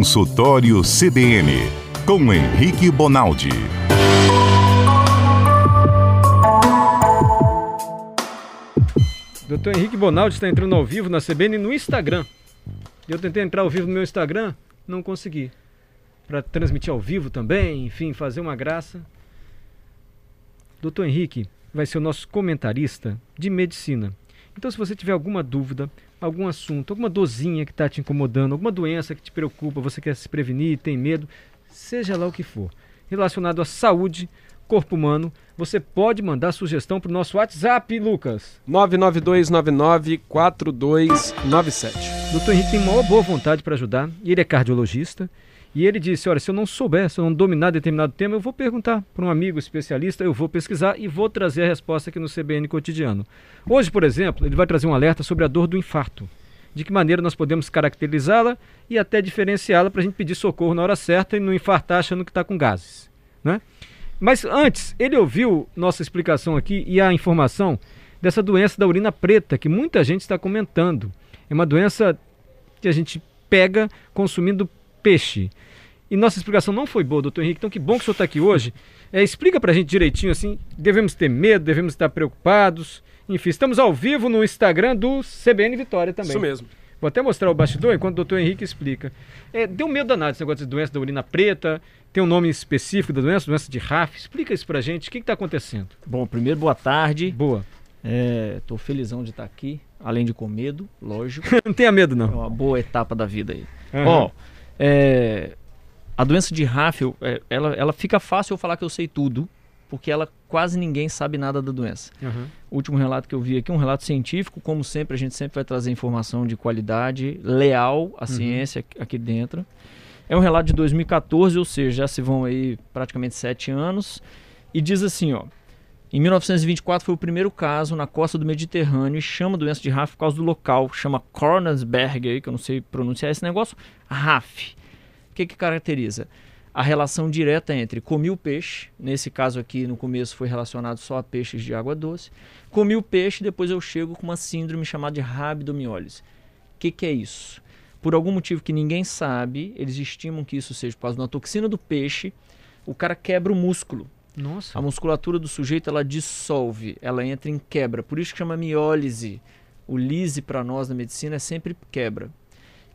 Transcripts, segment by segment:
Consultório CBN, com Henrique Bonaldi. Doutor Henrique Bonaldi está entrando ao vivo na CBN no Instagram. Eu tentei entrar ao vivo no meu Instagram, não consegui. Para transmitir ao vivo também, enfim, fazer uma graça. Doutor Henrique vai ser o nosso comentarista de medicina. Então, se você tiver alguma dúvida, algum assunto, alguma dorzinha que está te incomodando, alguma doença que te preocupa, você quer se prevenir, tem medo, seja lá o que for, relacionado à saúde, corpo humano, você pode mandar sugestão para o nosso WhatsApp, Lucas. 992994297. Doutor Henrique tem uma boa vontade para ajudar, e ele é cardiologista. E ele disse: Olha, se eu não souber, se eu não dominar determinado tema, eu vou perguntar para um amigo especialista, eu vou pesquisar e vou trazer a resposta aqui no CBN Cotidiano. Hoje, por exemplo, ele vai trazer um alerta sobre a dor do infarto. De que maneira nós podemos caracterizá-la e até diferenciá-la para a gente pedir socorro na hora certa e não infartar achando que está com gases. Né? Mas antes, ele ouviu nossa explicação aqui e a informação dessa doença da urina preta, que muita gente está comentando. É uma doença que a gente pega consumindo peixe. E nossa explicação não foi boa, doutor Henrique, então que bom que o senhor está aqui hoje. É, explica para a gente direitinho assim, devemos ter medo, devemos estar preocupados. Enfim, estamos ao vivo no Instagram do CBN Vitória também. Isso mesmo. Vou até mostrar o bastidor enquanto o doutor Henrique explica. É, deu medo danado esse negócio de doença da urina preta, tem um nome específico da doença, doença de RAF. Explica isso pra gente, o que está acontecendo? Bom, primeiro, boa tarde. Boa. Estou é, felizão de estar aqui, além de com medo, lógico. não tenha medo, não. É uma boa etapa da vida aí. Ó, uhum. É, a doença de RAF, é, ela, ela fica fácil eu falar que eu sei tudo, porque ela quase ninguém sabe nada da doença. Uhum. O último relato que eu vi aqui, um relato científico, como sempre, a gente sempre vai trazer informação de qualidade, leal à uhum. ciência aqui dentro. É um relato de 2014, ou seja, já se vão aí praticamente sete anos, e diz assim, ó. Em 1924 foi o primeiro caso na costa do Mediterrâneo e chama a doença de RAF por causa do local, chama Kornesberg, que eu não sei pronunciar esse negócio, RAF. O que, que caracteriza? A relação direta entre comi o peixe, nesse caso aqui no começo foi relacionado só a peixes de água doce, comi o peixe depois eu chego com uma síndrome chamada de rabdomiólise. O que, que é isso? Por algum motivo que ninguém sabe, eles estimam que isso seja por causa de uma toxina do peixe, o cara quebra o músculo. Nossa. A musculatura do sujeito ela dissolve, ela entra em quebra. Por isso que chama miólise. O lise para nós na medicina é sempre quebra.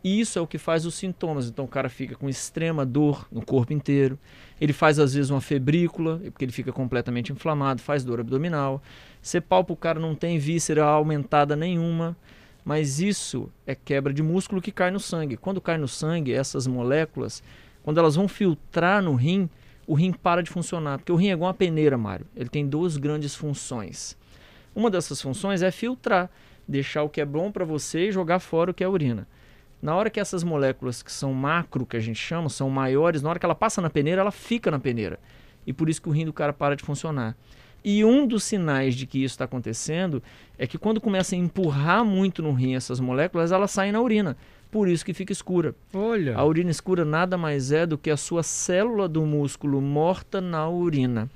E isso é o que faz os sintomas. Então o cara fica com extrema dor no corpo inteiro. Ele faz às vezes uma febrícula, porque ele fica completamente inflamado, faz dor abdominal. Você palpa o cara não tem víscera aumentada nenhuma. Mas isso é quebra de músculo que cai no sangue. Quando cai no sangue, essas moléculas, quando elas vão filtrar no rim, o rim para de funcionar. Porque o rim é igual uma peneira, Mário. Ele tem duas grandes funções. Uma dessas funções é filtrar, deixar o que é bom para você e jogar fora o que é urina. Na hora que essas moléculas que são macro, que a gente chama, são maiores, na hora que ela passa na peneira, ela fica na peneira. E por isso que o rim do cara para de funcionar. E um dos sinais de que isso está acontecendo é que quando começa a empurrar muito no rim essas moléculas, elas saem na urina. Por isso que fica escura. Olha. A urina escura nada mais é do que a sua célula do músculo morta na urina.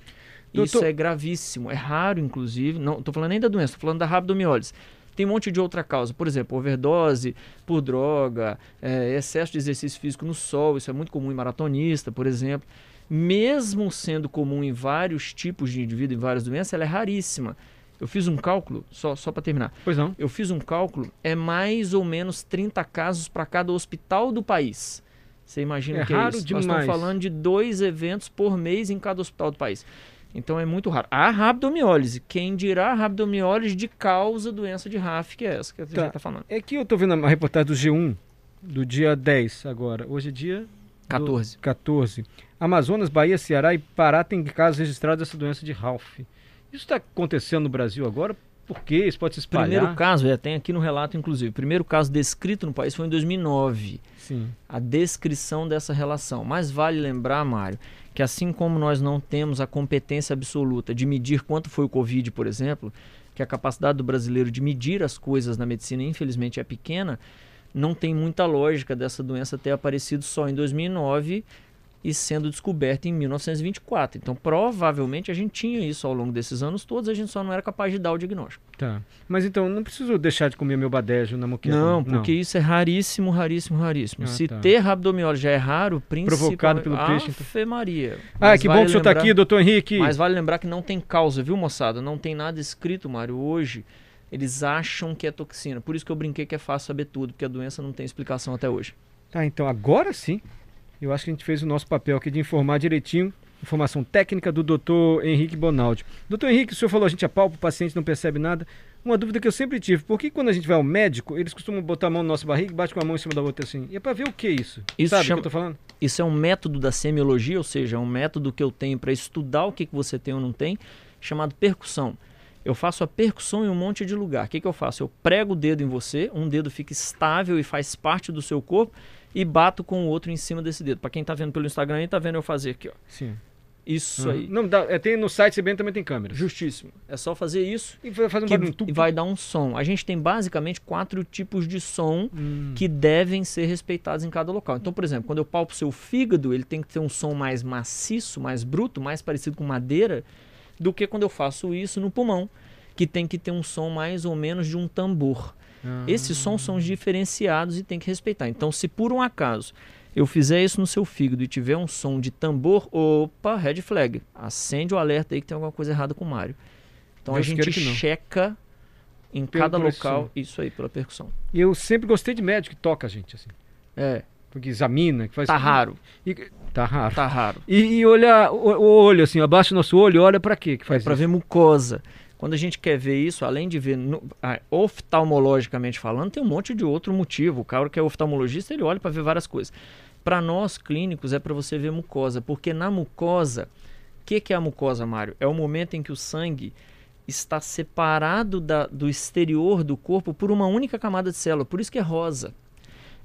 Doutor... Isso é gravíssimo. É raro, inclusive. Não estou falando nem da doença, estou falando da rabdomiólise. Tem um monte de outra causa, por exemplo, overdose por droga, é, excesso de exercício físico no sol, isso é muito comum em maratonista, por exemplo. Mesmo sendo comum em vários tipos de indivíduo, em várias doenças, ela é raríssima. Eu fiz um cálculo, só, só para terminar. Pois não. Eu fiz um cálculo, é mais ou menos 30 casos para cada hospital do país. Você imagina é que raro é isso? Demais. Nós estamos falando de dois eventos por mês em cada hospital do país. Então é muito raro. A rabdomiólise, quem dirá a rabdomiólise de causa doença de RAF, que é essa que a gente está tá falando. É que eu estou vendo a reportagem do G1, do dia 10 agora. Hoje é dia... 14. 14. Amazonas, Bahia, Ceará e Pará têm casos registrados dessa doença de Ralph. Isso está acontecendo no Brasil agora? Por quê? Isso pode se espalhar? Primeiro caso, é, tem aqui no relato, inclusive. O primeiro caso descrito no país foi em 2009. Sim. A descrição dessa relação. Mas vale lembrar, Mário, que assim como nós não temos a competência absoluta de medir quanto foi o Covid, por exemplo, que a capacidade do brasileiro de medir as coisas na medicina, infelizmente, é pequena, não tem muita lógica dessa doença ter aparecido só em 2009 e sendo descoberta em 1924. Então, provavelmente a gente tinha isso ao longo desses anos todos, a gente só não era capaz de dar o diagnóstico. Tá. Mas então, não preciso deixar de comer meu badejo na moqueta? Não, porque isso é raríssimo, raríssimo, raríssimo. Ah, Se tá. ter rabdomiólise já é raro, principalmente... Provocado pelo peixe, então. Maria. Ah, que bom que o senhor está aqui, doutor Henrique. Mas vale lembrar que não tem causa, viu, moçada? Não tem nada escrito, Mário, hoje. Eles acham que é toxina. Por isso que eu brinquei que é fácil saber tudo, porque a doença não tem explicação até hoje. Tá, então agora sim, eu acho que a gente fez o nosso papel aqui de informar direitinho, informação técnica do doutor Henrique Bonaldi. Doutor Henrique, o senhor falou a gente apalpa, o paciente não percebe nada. Uma dúvida que eu sempre tive, por que quando a gente vai ao médico, eles costumam botar a mão na nossa barriga e bate com a mão em cima da outra assim? E é pra ver o que é isso? Isso Sabe chama- o que eu tô falando? Isso é um método da semiologia, ou seja, é um método que eu tenho para estudar o que, que você tem ou não tem, chamado percussão. Eu faço a percussão em um monte de lugar. O que, que eu faço? Eu prego o dedo em você, um dedo fica estável e faz parte do seu corpo, e bato com o outro em cima desse dedo. Para quem tá vendo pelo Instagram aí, tá vendo eu fazer aqui, ó. Sim. Isso Aham. aí. Não, dá, é, tem no site CBN também tem câmeras. Justíssimo. É só fazer isso E vai fazer um que barulho. e vai dar um som. A gente tem basicamente quatro tipos de som Hum. que devem ser respeitados em cada local. Então, por exemplo, quando eu palpo seu fígado, ele tem que ter um som mais maciço, mais bruto, mais parecido com madeira, do que quando eu faço isso no pulmão, que tem que ter um som mais ou menos de um tambor. Ah. Esses sons são diferenciados e tem que respeitar. Então, se por um acaso eu fizer isso no seu fígado e tiver um som de tambor, opa, red flag. Acende o alerta aí que tem alguma coisa errada com o Mário. Então Deus a gente checa em Pelo- cada local isso aí, pela percussão. E eu sempre gostei de médico que toca a gente, assim. É, Porque examina, que faz. tá raro, E- tá raro. tá raro. E, e olhar o, o olho, assim, abaixo do nosso olho, olha pra quê que É faz para isso? ver mucosa. Quando a gente quer ver isso, além de ver no- oftalmologicamente falando, tem um monte de outro motivo. O cara que é oftalmologista, ele olha para ver várias coisas. Para nós clínicos é para você ver mucosa, porque na mucosa, o que, que é a mucosa, Mário? É o momento em que o sangue está separado da- do exterior do corpo por uma única camada de célula. Por isso que é rosa.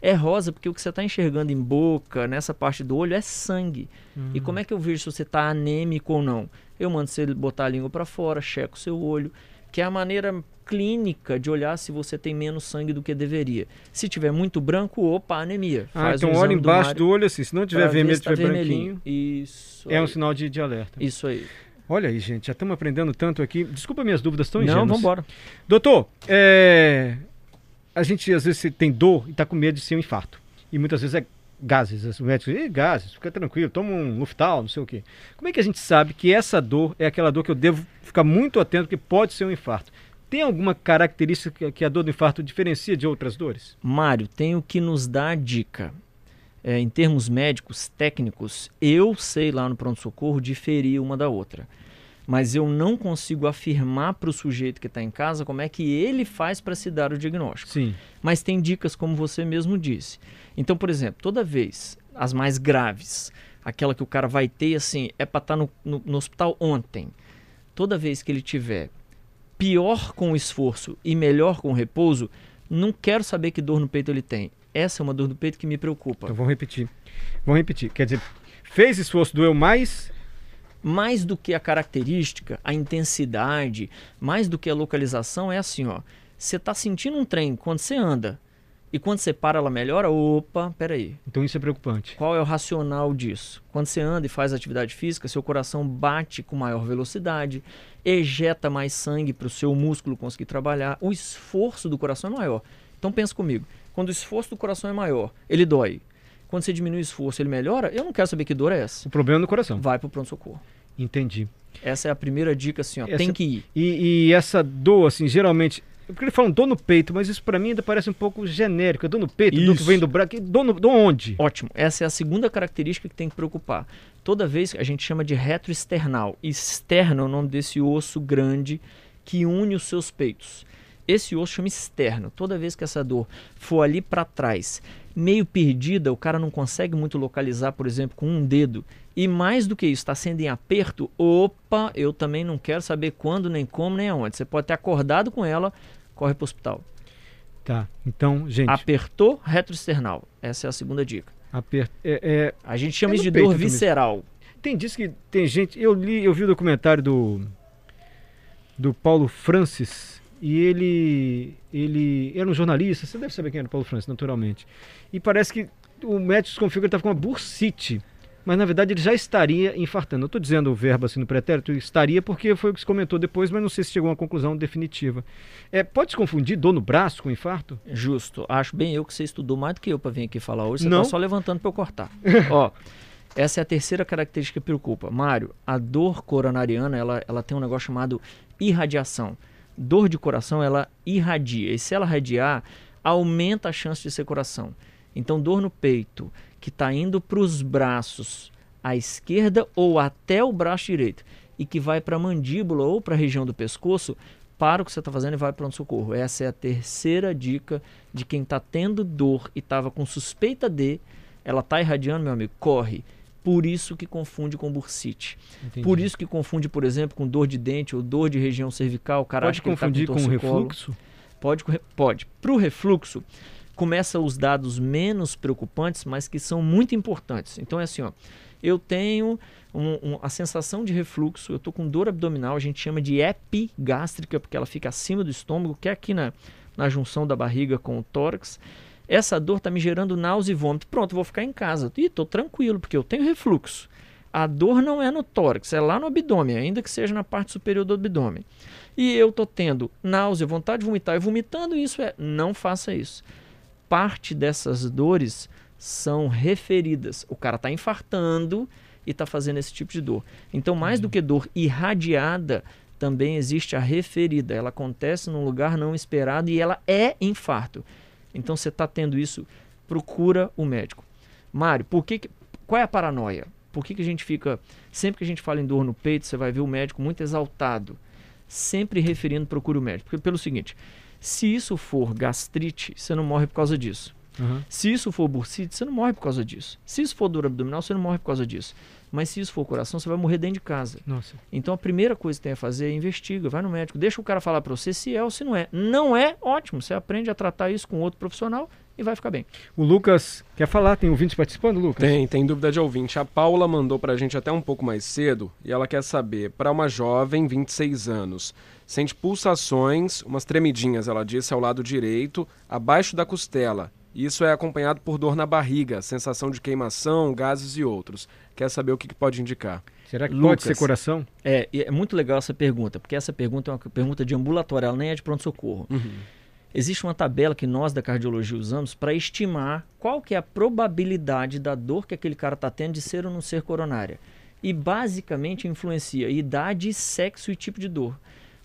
É rosa porque o que você está enxergando em boca, nessa parte do olho, é sangue. E como é que eu vejo se você está anêmico ou não? Eu mando você botar a língua para fora, checo o seu olho, que é a maneira clínica de olhar se você tem menos sangue do que deveria. Se tiver muito branco, opa, anemia. Ah, Faz então o olha embaixo Mário do olho assim, se não tiver vermelho, tá tiver vermelhinho. branquinho, Isso. é um aí. sinal de, de alerta. Isso aí. Olha aí, gente, já estamos aprendendo tanto aqui. Desculpa minhas dúvidas tão Não, ingênuas. vamos embora. Doutor, é, a gente às vezes tem dor e está com medo de ser um infarto. E muitas vezes é gases. Os médicos dizem, "Ih, gases, fica tranquilo, toma um Luftal, não sei o quê. Como é que a gente sabe que essa dor é aquela dor que eu devo ficar muito atento que pode ser um infarto? Tem alguma característica que a dor do infarto diferencia de outras dores? Mário, tem o que nos dá a dica. É, em termos médicos, técnicos, eu sei lá no pronto-socorro diferir uma da outra. Mas eu não consigo afirmar para o sujeito que está em casa como é que ele faz para se dar o diagnóstico. Sim. Mas tem dicas, como você mesmo disse. Então, por exemplo, toda vez, as mais graves, aquela que o cara vai ter, assim, é para estar no, no- no hospital ontem. Toda vez que ele tiver pior com o esforço e melhor com o repouso, não quero saber que dor no peito ele tem. Essa é uma dor no peito que me preocupa. Então vamos repetir. Vamos repetir. Quer dizer, fez esforço, doeu mais, mais do que a característica, a intensidade, mais do que a localização, é assim, ó. Você tá sentindo um trem quando você anda e quando você para ela melhora, opa, peraí. então isso é preocupante. Qual é o racional disso? Quando você anda e faz atividade física, seu coração bate com maior velocidade, ejeta mais sangue para o seu músculo conseguir trabalhar, o esforço do coração é maior. Então pensa comigo, quando o esforço do coração é maior, ele dói. Quando você diminui o esforço, ele melhora? Eu não quero saber que dor é essa. O problema é no coração. Vai para o pronto-socorro. Entendi. Essa é a primeira dica, assim, ó. Essa- Tem que ir. E, e essa dor, assim, geralmente. Porque ele fala dor no peito, mas isso pra mim ainda parece um pouco genérico. É dor no peito, dor que Isso. vem do braço. Dor, no, dor onde? Ótimo. Essa é a segunda característica que tem que preocupar. Toda vez que a gente chama de retroesternal. Externo é o nome desse osso grande que une os seus peitos. Esse osso chama externo. Toda vez que essa dor for ali para trás, meio perdida, o cara não consegue muito localizar, por exemplo, com um dedo. E mais do que isso, está sendo em aperto, opa, eu também não quero saber quando, nem como, nem aonde. Você pode ter acordado com ela, corre para o hospital. Tá. Então, gente, Apertou, retroesternal. Essa é a segunda dica. aperto. É, é, A gente chama É isso de dor visceral. tem diz que tem gente. Eu li, eu vi o documentário do. Do Paulo Francis. E ele. Ele era um jornalista. Você deve saber quem era o Paulo Francis, naturalmente. E parece que o médico desconfia que ele estava com uma bursite. mas na verdade ele já estaria infartando. Eu estou dizendo o verbo assim no pretérito, estaria porque foi o que se comentou depois, mas não sei se chegou a uma conclusão definitiva. É, pode se confundir dor no braço com infarto? Justo. Acho bem eu que você estudou mais do que eu para vir aqui falar hoje. Você Não. tá só levantando para eu cortar. Ó, essa é a terceira característica que preocupa. Mário, a dor coronariana, ela, ela tem um negócio chamado irradiação. Dor de coração, ela irradia. E se ela radiar, aumenta a chance de ser coração. Então, dor no peito, que está indo para os braços à esquerda ou até o braço direito, e que vai para a mandíbula ou para a região do pescoço, para o que você está fazendo e vai para o socorro. Essa é a terceira dica de quem está tendo dor e estava com suspeita de, ela está irradiando, meu amigo, corre. Por isso que confunde com bursite. Entendi. Por isso que confunde, por exemplo, com dor de dente ou dor de região cervical. Cara Pode ele tá confundir com torcicolo. refluxo? Pode, pode. Para o refluxo, começa os dados menos preocupantes, mas que são muito importantes. Então é assim, ó, eu tenho um- um- a sensação de refluxo, eu estou com dor abdominal, a gente chama de epigástrica, porque ela fica acima do estômago, que é aqui na, na junção da barriga com o tórax. Essa dor está me gerando náusea e vômito. Pronto, vou ficar em casa. E estou tranquilo, porque eu tenho refluxo. A dor não é no tórax, é lá no abdômen, ainda que seja na parte superior do abdômen. E eu estou tendo náusea, vontade de vomitar e vomitando, isso é, não faça isso. Parte dessas dores são referidas. O cara está infartando e está fazendo esse tipo de dor. Então, mais do que dor irradiada, também existe a referida. Ela acontece num lugar não esperado e ela é infarto. Então, você está tendo isso, procura o médico. Mário, por que, que- qual é a paranoia? Por que, que a gente fica, sempre que a gente fala em dor no peito, você vai ver o médico muito exaltado, sempre referindo procure o médico. Porque, pelo seguinte, se isso for gastrite, você não morre por causa disso. Aham. Se isso for bursite, você não morre por causa disso. Se isso for dor abdominal, você não morre por causa disso. Mas se isso for coração, você vai morrer dentro de casa. Nossa. Então a primeira coisa que tem a fazer é investiga, vai no médico, deixa o cara falar para você se é ou se não é. Não é, ótimo, você aprende a tratar isso com outro profissional e vai ficar bem. O Lucas quer falar? Tem ouvintes participando, Lucas? Tem, tem dúvida de ouvinte. A Paula mandou pra gente até um pouco mais cedo e ela quer saber, para uma jovem, 26 anos, sente pulsações, umas tremidinhas, ela disse, ao lado direito, abaixo da costela. Isso é acompanhado por dor na barriga, sensação de queimação, gases e outros. Quer saber o que, que pode indicar? Será que pode Lucas. ser coração? É, é muito legal essa pergunta, porque essa pergunta é uma pergunta de ambulatório, ela nem é de pronto-socorro. Existe uma tabela que nós da cardiologia usamos para estimar qual que é a probabilidade da dor que aquele cara está tendo de ser ou não ser coronária. E basicamente influencia idade, sexo e tipo de dor.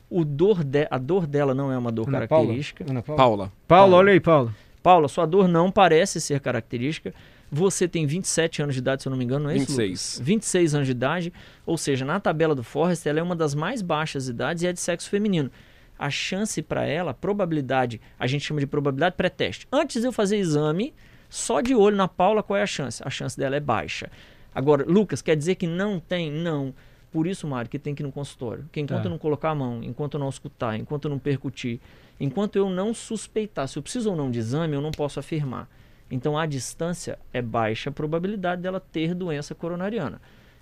O dor de- a dor dela não é uma dor Ana Paula? característica. Ana Paula? Paula. Paula, olha aí, Paula. Paula, sua dor não parece ser característica. Você tem 27 anos de idade, se eu não me engano, não é isso? 26. Lucas? 26 anos de idade, ou seja, na tabela do Forrest, ela é uma das mais baixas idades e é de sexo feminino. A chance para ela, a probabilidade, a gente chama de probabilidade pré-teste. Antes de eu fazer exame, só de olho na Paula, qual é a chance? A chance dela é baixa. Agora, Lucas, quer dizer que não tem? Não. Por isso, Mário, que tem que ir no consultório. Porque enquanto Tá. eu não colocar a mão, enquanto eu não escutar, enquanto eu não percutir, enquanto eu não suspeitar se eu preciso ou não de exame, eu não posso afirmar. Então, à distância, é baixa a probabilidade dela ter doença coronariana.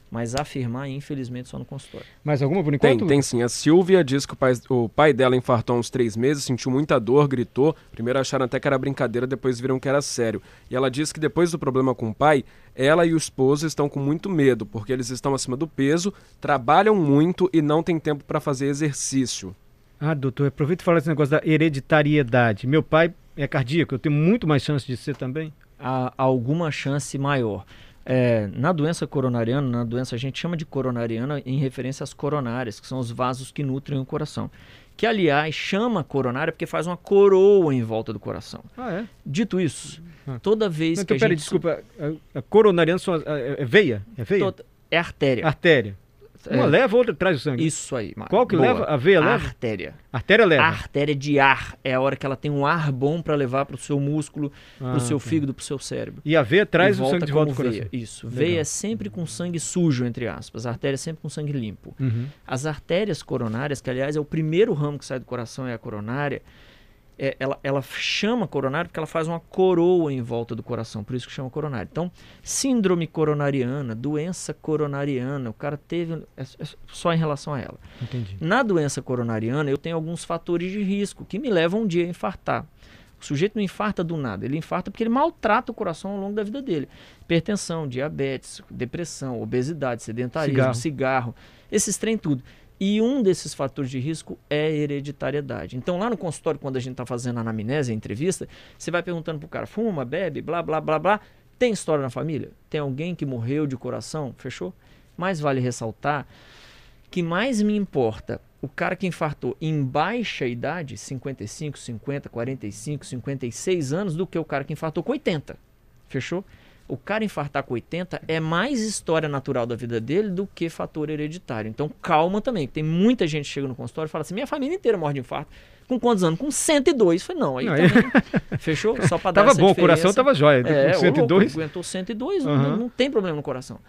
Mas afirmar, infelizmente, só no consultório. Mais alguma por Tem, enquanto? tem sim. A Silvia diz que o pai, o pai dela infartou há uns três meses, sentiu muita dor, gritou. Primeiro acharam até que era brincadeira, depois viram que era sério. E ela diz que depois do problema com o pai, ela e o esposo estão com muito medo, porque eles estão acima do peso, trabalham muito e não têm tempo para fazer exercício. Ah, doutor, aproveita e fala esse negócio da hereditariedade. Meu pai é cardíaco, eu tenho muito mais chance de ser também? Há alguma chance maior. É, na doença coronariana, na doença a gente chama de coronariana em referência às coronárias, que são os vasos que nutrem o coração. Que, aliás, chama coronária porque faz uma coroa em volta do coração. Ah, é? Dito isso, Ah. toda vez Não, que então, a peraí, gente... desculpa. A, a coronariana são as- a- é, é veia? É veia? Toda- É artéria. Artéria. Uma É, leva, outra traz o sangue. Isso aí. Qual que Boa. leva? A veia leva? Artéria. Artéria leva. A artéria de ar é a hora que ela tem um ar bom para levar para o seu músculo, para Ah, o seu tá. fígado, para o seu cérebro. E a veia traz E o sangue de volta do coração. Isso. Legal. Veia é sempre com sangue sujo, entre aspas. A artéria é sempre com sangue limpo. Uhum. As artérias coronárias, que aliás é o primeiro ramo que sai do coração, é a coronária, é, ela, ela chama coronária porque ela faz uma coroa em volta do coração, por isso que chama coronária. Então, síndrome coronariana, doença coronariana, o cara teve. É, é só em relação a ela. Entendi. Na doença coronariana, eu tenho alguns fatores de risco que me levam um dia a infartar. O sujeito não infarta do nada, ele infarta porque ele maltrata o coração ao longo da vida dele. Hipertensão, diabetes, depressão, obesidade, sedentarismo, Cigarro. cigarro, esses trem tudo. E um desses fatores de risco é hereditariedade. Então, lá no consultório, quando a gente está fazendo a anamnese, a entrevista, você vai perguntando pro cara, fuma, bebe, blá, blá, blá, blá. Tem história na família? Tem alguém que morreu de coração? Fechou? Mas vale ressaltar que mais me importa o cara que infartou em baixa idade, 55, 50, 45, 56 anos, do que o cara que infartou com 80. Fechou? O cara infartar com 80 é mais história natural da vida dele do que fator hereditário. Então calma também, que tem muita gente que chega no consultório e fala assim: minha família inteira morre de infarto. Com quantos anos? Com 102. Falei, não, aí Não, também. Fechou? Só pra dar Tava essa bom, o coração diferença. tava jóia. É, com ô, louco, 102. aguentou 102, não- Aham. não, tem problema no coração.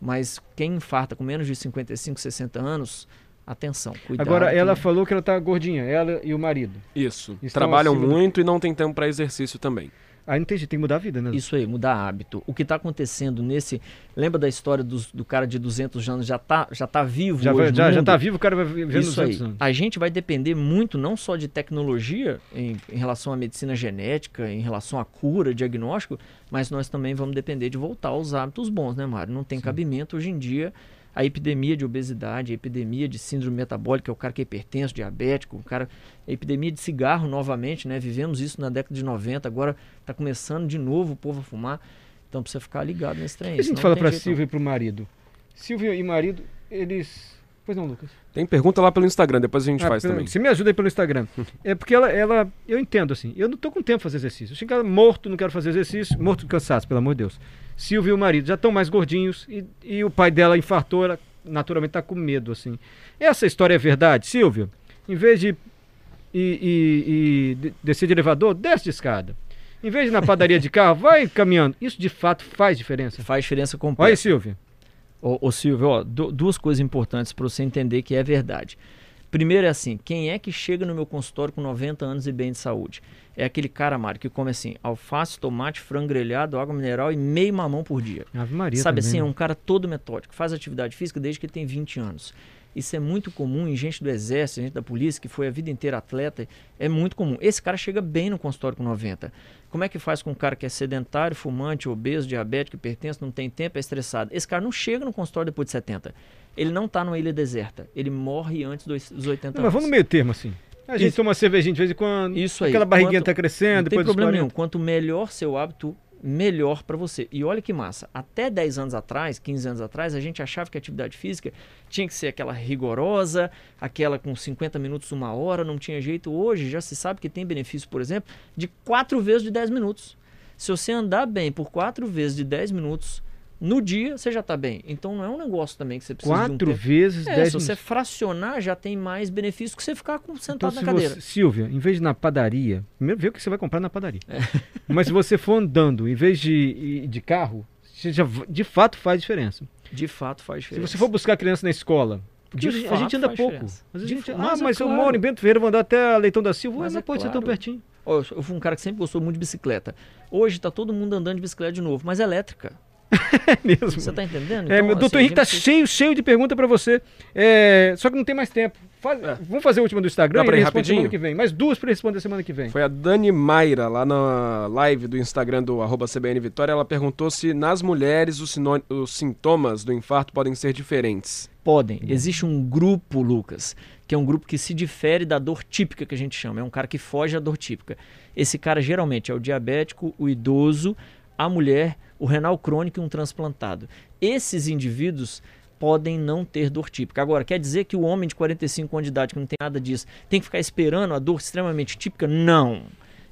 Mas quem infarta com menos de 55, 60 anos, atenção, cuidado. Agora, ela que- falou que ela tá gordinha, ela e o marido. Isso. Estão Trabalham acima muito e não tem tempo para exercício também. Aí não tem jeito, tem que mudar a vida, né? Isso aí, mudar hábito. O que está acontecendo nesse. Lembra da história dos- do cara de 200 anos já tá, já tá vivo Já, hoje vai, no já, já tá vivo, o cara vai viver nos Isso aí. 200 anos. A gente vai depender muito não só de tecnologia em, em relação à medicina genética, em relação à cura, diagnóstico, mas nós também vamos depender de voltar aos hábitos bons, né, Mário? Não tem cabimento hoje em dia a epidemia de obesidade, a epidemia de síndrome metabólica, o cara que é hipertenso, diabético, o cara, a epidemia de cigarro novamente, né? Vivemos isso na década de 90, agora está começando de novo o povo a fumar. Então precisa ficar ligado nesse trem. O que a gente fala não. Silvia e pro marido? Silvia e marido, eles. Pois não, Lucas. Tem pergunta lá pelo Instagram, depois a gente Ah, faz pelo- também. Você me ajuda aí pelo Instagram. é porque ela, ela. Eu entendo assim. Eu não tô com tempo pra fazer exercício. Eu chego morto, não quero fazer exercício. Morto de cansaço, pelo amor de Deus. Silvia e o marido já estão mais gordinhos. E, e o pai dela infartou, ela naturalmente tá com medo, assim. Essa história é verdade, Silvia? Em vez de. E, e- e de- descer de elevador, desce de escada. Em vez de ir na padaria de carro, vai caminhando. Isso de fato faz diferença. Faz diferença Olha completa. aí, Silvia. Ô, ô Silvio, ó, du- duas coisas importantes para você entender que é verdade. Primeiro é assim, quem é que chega no meu consultório com 90 anos e bem de saúde? É aquele cara, Mário, que come assim, alface, tomate, frango grelhado, água mineral e meio mamão por dia. Ave Maria. Sabe também, assim, é né? um cara todo metódico, faz atividade física desde que ele tem 20 anos. Isso é muito comum em gente do exército, gente da polícia, que foi a vida inteira atleta. É muito comum. Esse cara chega bem no consultório com 90. Como é que faz com um cara que é sedentário, fumante, obeso, diabético, hipertenso, não tem tempo, é estressado? Esse cara não chega no consultório depois de 70. Ele não está numa ilha deserta. Ele morre antes dos, dos 80 Não, anos. mas vamos no meio termo, assim. A gente Isso. toma uma cervejinha de vez em quando. Isso aí. Aquela barriguinha Quanto- tá Não crescendo, tem problema 40. nenhum. Quanto melhor seu hábito, melhor para você. E olha que massa. Até 10 anos atrás, 15 anos atrás, a gente achava que a atividade física tinha que ser aquela rigorosa, aquela com 50 minutos, uma hora, não tinha jeito. Hoje já se sabe que tem benefício, por exemplo, de 4 vezes de 10 minutos. Se você andar bem por 4 vezes de 10 minutos no dia, você já está bem. Então não é um negócio também que você precisa de um Quatro vezes, É, dez se você fracionar, já tem mais benefício que você ficar com, Então, sentado se na cadeira. você, Silvia, em vez de na padaria, primeiro vê o que você vai comprar na padaria. É. Mas se você for andando, em vez de de carro, você já, de fato faz diferença. De fato faz Se diferença. você for buscar a criança na escola, porque De a gente anda pouco. a gente, ah, mas mas é eu claro. moro em Bento Ferreira, vou andar até a Leitão da Silva. Mas Mas, é pode ser tão claro. pertinho. Eu, eu fui um cara que sempre gostou muito de bicicleta. Hoje tá todo mundo andando de bicicleta de novo, mas é elétrica. É mesmo. Você tá entendendo? É, Então, meu assim, doutor a Henrique tá gente precisa- cheio, cheio de pergunta pra você. É, só que não tem mais tempo. Faz- Vamos fazer a última do Instagram Dá pra e ir rapidinho? semana que vem. Mais duas pra ele responder semana que vem. Foi a Dani Mayra, lá na live do Instagram do arroba CBN Vitória. Ela perguntou se nas mulheres os, sinô- os sintomas do infarto podem ser diferentes. Podem. Existe um grupo, Lucas, que é um grupo que se difere da dor típica que a gente chama. É um cara que foge à dor típica. Esse cara geralmente é o diabético, o idoso, a mulher, o renal crônico e um transplantado. Esses indivíduos podem não ter dor típica. Agora, quer dizer que o homem de 45 anos de idade que não tem nada disso tem que ficar esperando a dor extremamente típica? Não.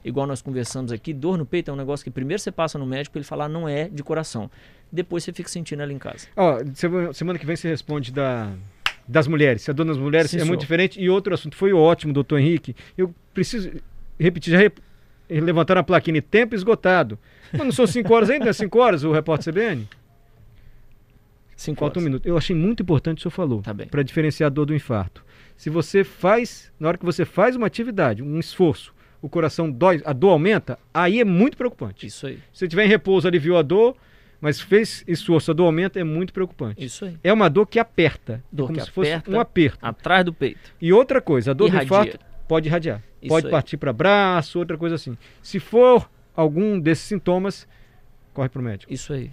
Igual nós conversamos aqui, dor no peito é um negócio que primeiro você passa no médico, ele falar não é de coração. Depois você fica sentindo ela em casa. Ó, semana, semana que vem você responde da, das mulheres. Se a dor nas mulheres Sim, é senhor. muito diferente. E outro assunto, foi ótimo, doutor Henrique. Eu preciso repetir, já levantaram a plaquinha, tempo esgotado. Mas não são 5 horas ainda? É 5 horas o repórter CBN? Cinco Falta um horas. minuto. Eu achei muito importante o que o senhor falou. Tá. Para diferenciar a dor do infarto. Se você faz, na hora que você faz uma atividade, um esforço, o coração dói, a dor aumenta, aí é muito preocupante. Isso aí. Se você tiver em repouso, aliviou a dor, mas fez esforço, a dor aumenta, é muito preocupante. Isso aí. É uma dor que aperta. Dor como que se fosse aperta. um aperto. Atrás do peito. E outra coisa, a dor do Irradia. infarto pode irradiar. Isso pode aí. partir para braço, outra coisa assim. Se for algum desses sintomas, corre para o médico. Isso aí.